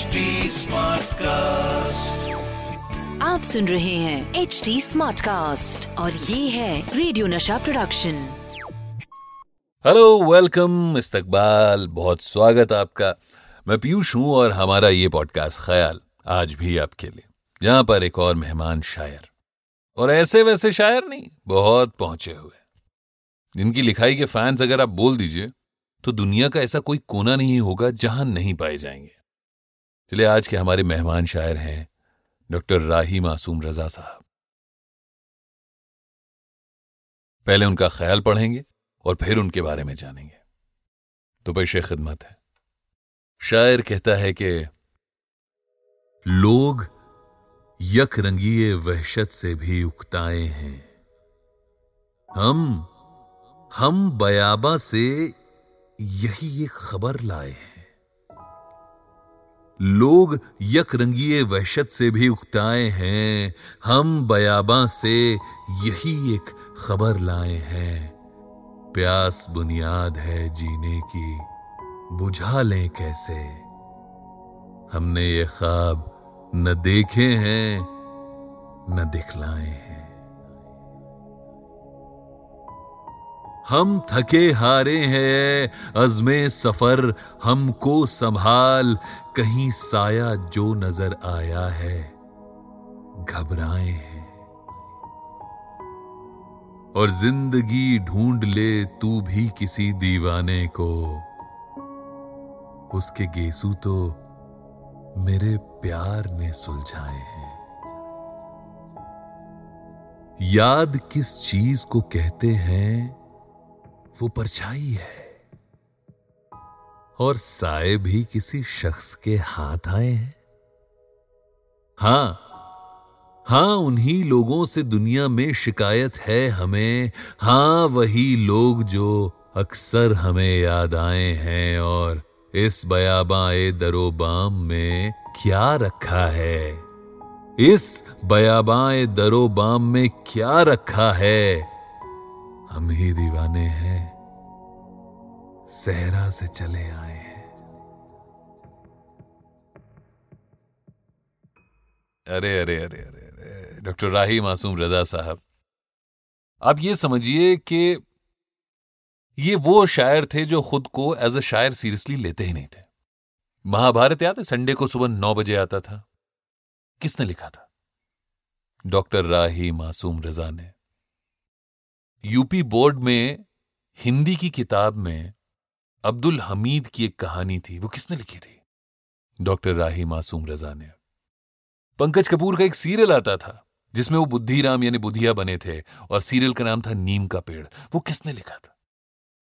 Smartcast आप सुन रहे हैं एच डी स्मार्ट कास्ट और ये है radio Nasha production hello welcome इस्तकबाल बहुत स्वागत आपका। मैं पीयूष हूँ और हमारा ये पॉडकास्ट ख्याल आज भी आपके लिए। यहाँ पर एक और मेहमान शायर। और ऐसे वैसे शायर नहीं बहुत पहुँचे हुए जिनकी लिखाई के फैंस अगर आप बोल दीजिए तो दुनिया का ऐसा कोई कोना नहीं होगा जहाँ नहीं पाए जाएँगे। चलिए आज के हमारे मेहमान शायर हैं, डॉक्टर राही मासूम रजा साहब। पहले उनका ख्याल पढ़ेंगे और फिर उनके बारे में जानेंगे। तो पेश खिदमत है। शायर कहता है कि, लोग यक रंगीय वहशत से भी उकताए हैं। हम हम बयाबा से यही एक खबर लाए हैं। लोग यक रंगीय वहशत से भी उकताए हैं। हम बयाबा से यही एक खबर लाए हैं। प्यास बुनियाद है जीने की, बुझा लें कैसे? हमने ये ख्वाब न देखे हैं, न दिखलाए हैं। हम थके हारे हैं। अजमे सफ़र हमको संभाल। कहीं साया जो नज़र आया है, घबराए हैं। और ज़िंदगी ढूंढ ले तू भी किसी दीवाने को। उसके गेसू तो मेरे प्यार ने सुलझाए हैं। याद किस चीज़ को कहते हैं? वो परछाई है। और साए भी किसी शख्स के हाथ आए हैं। हाँ हाँ, उन्हीं लोगों से दुनिया में शिकायत है हमें। हाँ, वही लोग जो अक्सर हमें याद आए हैं और इस बयाबाए दरोबाम में क्या रखा है। इस बयाबाए दरोबाम में क्या रखा है? हम ही दीवाने हैं। सहरा से चले आए हैं। अरे अरे अरे अरे अरे, डॉक्टर राही मासूम रजा साहब, आप ये समझिए कि ये वो शायर थे जो खुद को एज अ शायर सीरियसली लेते ही नहीं थे। महाभारत याद है? संडे को सुबह नौ बजे आता था। किसने लिखा था? डॉक्टर राही मासूम रजा ने। यूपी बोर्ड में, हिंदी की किताब में अब्दुल हमीद की एक कहानी थी। वो किसने लिखी थी? डॉक्टर राही मासूम रजा ने। पंकज कपूर का एक सीरियल आता था, जिसमें वो बुद्धिराम यानी बुधिया बने थे और सीरियल का नाम था नीम का पेड़। वो किसने लिखा था?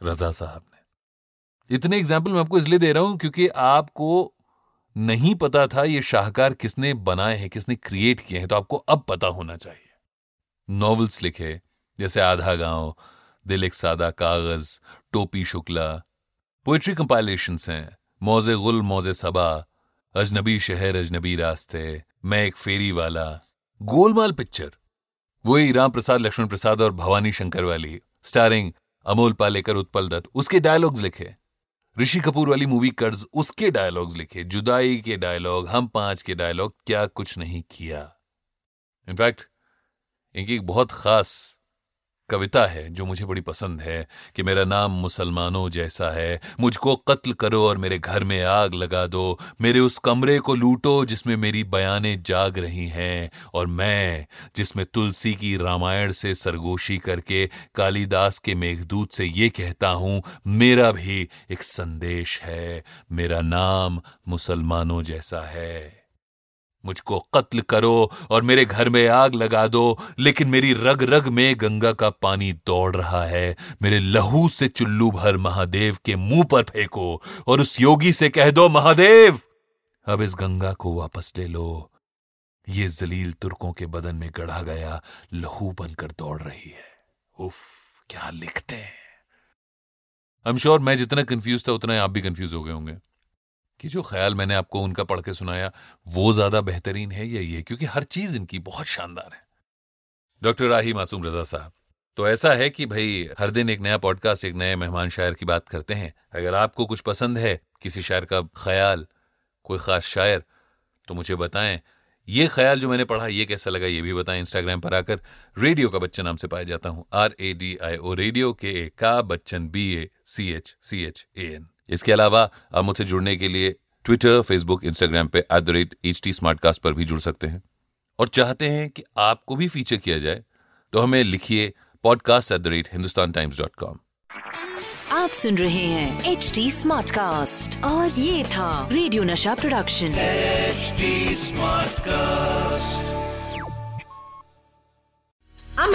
रजा साहब ने। इतने एग्ज़ाम्पल मैं आपको इसलिए दे रहा हूँ क्योंकि आपको नहीं पता था ये शाहकार किसने बनाए हैं, किसने क्रिएट किए हैं तो आपको अब पता होना चाहिए। नॉवेल्स लिखे जैसे आधा गाँव, दिल एक सादा कागज़, टोपी शुक्ला। पोइट्री कंपाइलेशन हैं। मौजे गुल, मौजे सबा। अजनबी शहर, अजनबी रास्ते। मैं एक फेरी वाला। गोलमाल पिक्चर वही राम प्रसाद, लक्ष्मण प्रसाद और भवानी शंकर वाली। स्टारिंग अमोल पालेकर, उत्पल दत्त। उसके डायलॉग्स लिखे। ऋषि कपूर वाली मूवी कर्ज, उसके डायलॉग्स लिखे। जुदाई के डायलॉग हम पाँच के डायलॉग क्या कुछ नहीं किया। इनफैक्ट इनकी एक बहुत खास कविता है, जो मुझे बड़ी पसंद है, कि मेरा नाम मुसलमानों जैसा है। मुझको कत्ल करो और मेरे घर में आग लगा दो। मेरे उस कमरे को लूटो जिसमें मेरी बयाने जाग रही हैं। और मैं, जिसमें तुलसी की रामायण से सरगोशी करके, कालिदास के मेघदूत से ये कहता हूँ, मेरा भी एक संदेश है। मेरा नाम मुसलमानों जैसा है। मुझको कत्ल करो और मेरे घर में आग लगा दो, लेकिन मेरी रग रग में गंगा का पानी दौड़ रहा है। मेरे लहू से चुल्लू भर महादेव के मुँह पर फेंको और उस योगी से कह दो, महादेव, अब इस गंगा को वापस ले लो। ये जलील तुर्कों के बदन में गढ़ा गया लहू बनकर दौड़ रही है। उफ, क्या लिखते हैं? आई एम श्योर मैं जितना कंफ्यूज था, उतना आप भी कंफ्यूज हो गए होंगे। कि जो ख्याल मैंने आपको उनका पढ़ के सुनाया, वो ज़्यादा बेहतरीन है या ये? क्योंकि हर चीज़ इनकी बहुत शानदार है। डॉक्टर राही मासूम रजा साहब तो ऐसा है कि भाई, हर दिन एक नया पॉडकास्ट, एक नए मेहमान शायर की बात करते हैं। अगर आपको कुछ पसंद है, किसी शायर का ख्याल, कोई खास शायर तो मुझे बताएँ। ये ख्याल जो मैंने पढ़ा, ये कैसा लगा, ये भी बताएँ इंस्टाग्राम पर आकर। रेडियो का बच्चन नाम से पाया जाता हूँ R A D I O radio के ए, का Bachchan B A C H C H A N इसके अलावा आप मुझसे जुड़ने के लिए ट्विटर फेसबुक इंस्टाग्राम पे at the rate H T पर भी जुड़ सकते हैं। और चाहते हैं कि आपको भी फीचर किया जाए तो हमें लिखिए podcast at the rate Hindustan Times dot com आप सुन रहे हैं एच टी स्मार्ट कास्ट और ये था radio Nasha production HD Smartcast.